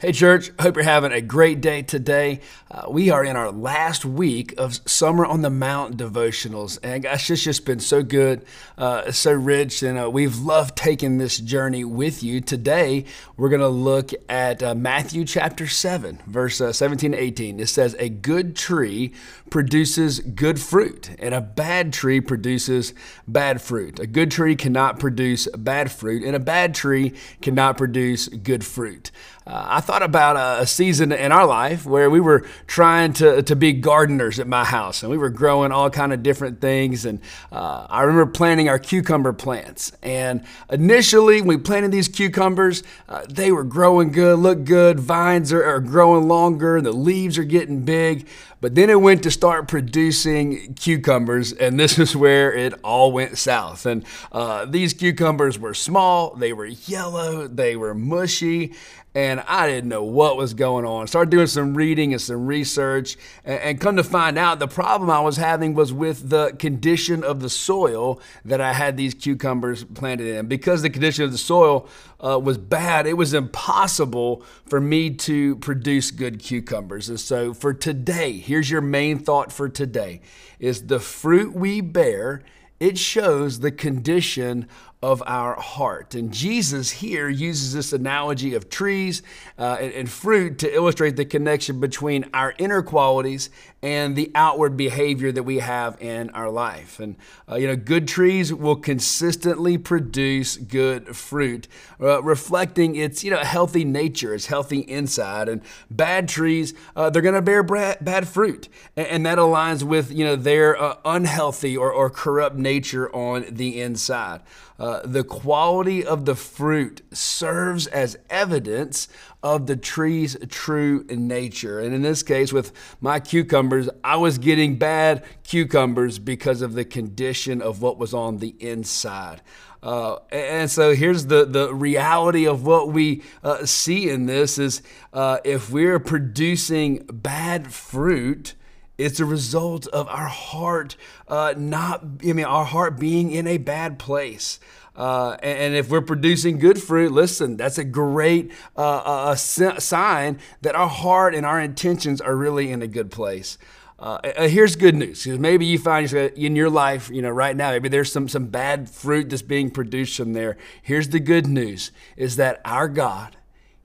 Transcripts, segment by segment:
Hey, church, hope you're having a great day today. Uh, we are in our last week of Summer on the Mount devotionals. And gosh, it's just been so good, uh, so rich, and uh, we've loved taking this journey with you. Today, we're going to look at uh, Matthew chapter 7, verse uh, 17 to 18. It says, A good tree produces good fruit, and a bad tree produces bad fruit. A good tree cannot produce bad fruit, and a bad tree cannot produce good fruit. Uh, I thought about a, season in our life where we were trying to, to be gardeners at my house, and we were growing all kind of different things. And uh, I remember planting our cucumber plants. And initially, when we planted these cucumbers, uh, they were growing good, look good. Vines are, are growing longer, the leaves are getting big. But then it went to start producing cucumbers, and this is where it all went south. And uh, these cucumbers were small, they were yellow, they were mushy, and I didn't know what was going on. Started doing some reading and some research, and, and, come to find out the problem I was having was with the condition of the soil that I had these cucumbers planted in. Because the condition of the soil uh, was bad, it was impossible for me to produce good cucumbers. And so for today, here's your main thought for today: is the fruit we bear it shows the condition of our heart. And Jesus here uses this analogy of trees uh, and, and, fruit to illustrate the connection between our inner qualities and the outward behavior that we have in our life. And, uh, you know, good trees will consistently produce good fruit, uh, reflecting its, you know, healthy nature, its healthy inside. And bad trees, uh, they're going to bear bad fruit. And, and, that aligns with, you know, their uh, unhealthy or, or corrupt nature on the inside. Uh, the quality of the fruit serves as evidence of the tree's true nature. And in this case, with my cucumbers, I was getting bad cucumbers because of the condition of what was on the inside. Uh, and so here's the, the reality of what we uh, see in this is uh, if we're producing bad fruit, it's a result of our heart uh, not, I mean, our heart being in a bad place. Uh, and, and, if we're producing good fruit, listen, that's a great uh, a sign that our heart and our intentions are really in a good place. Uh, here's good news maybe you find in your life, you know, right now, maybe there's some some bad fruit that's being produced from there. Here's the good news: is that our God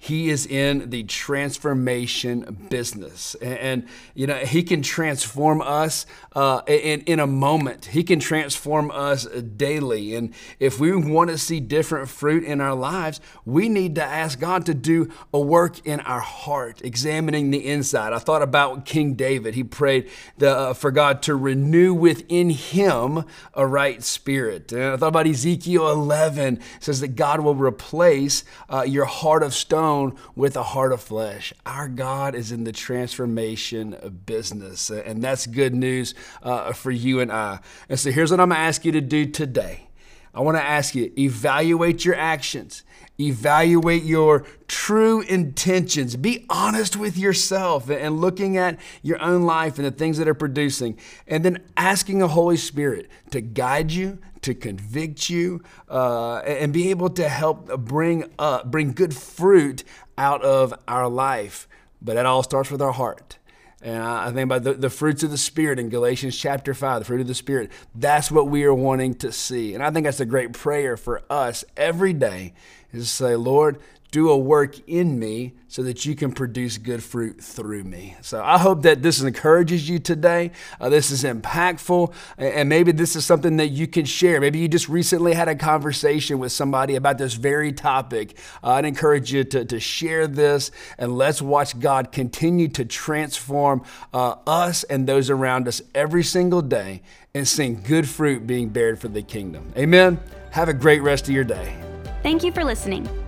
he is in the transformation business. And, and, you know, He can transform us uh, in, in a moment. He can transform us daily. And if we want to see different fruit in our lives, we need to ask God to do a work in our heart, examining the inside. I thought about King David. He prayed the, uh, for God to renew within him a right spirit. And I thought about Ezekiel 11. It says that God will replace uh, your heart of stone with a heart of flesh. Our God is in the transformation of business, and that's good news uh, for you and I. And so here's what I'm going to ask you to do today. I want to ask you evaluate your actions, evaluate your true intentions, be honest with yourself and looking at your own life and the things that are producing, and then asking the Holy Spirit to guide you, to convict you, uh, and be able to help bring up, bring good fruit out of our life. But it all starts with our heart. And I think about the, the fruits of the Spirit in Galatians chapter 5, the fruit of the Spirit. That's what we are wanting to see. And I think that's a great prayer for us every day is to say, Lord, do a work in me so that you can produce good fruit through me. So I hope that this encourages you today. Uh, this is impactful, and maybe this is something that you can share. Maybe you just recently had a conversation with somebody about this very topic. Uh, I'd encourage you to, to share this, and let's watch God continue to transform uh, us and those around us every single day and seeing good fruit being bared for the kingdom. Amen. Have a great rest of your day. Thank you for listening.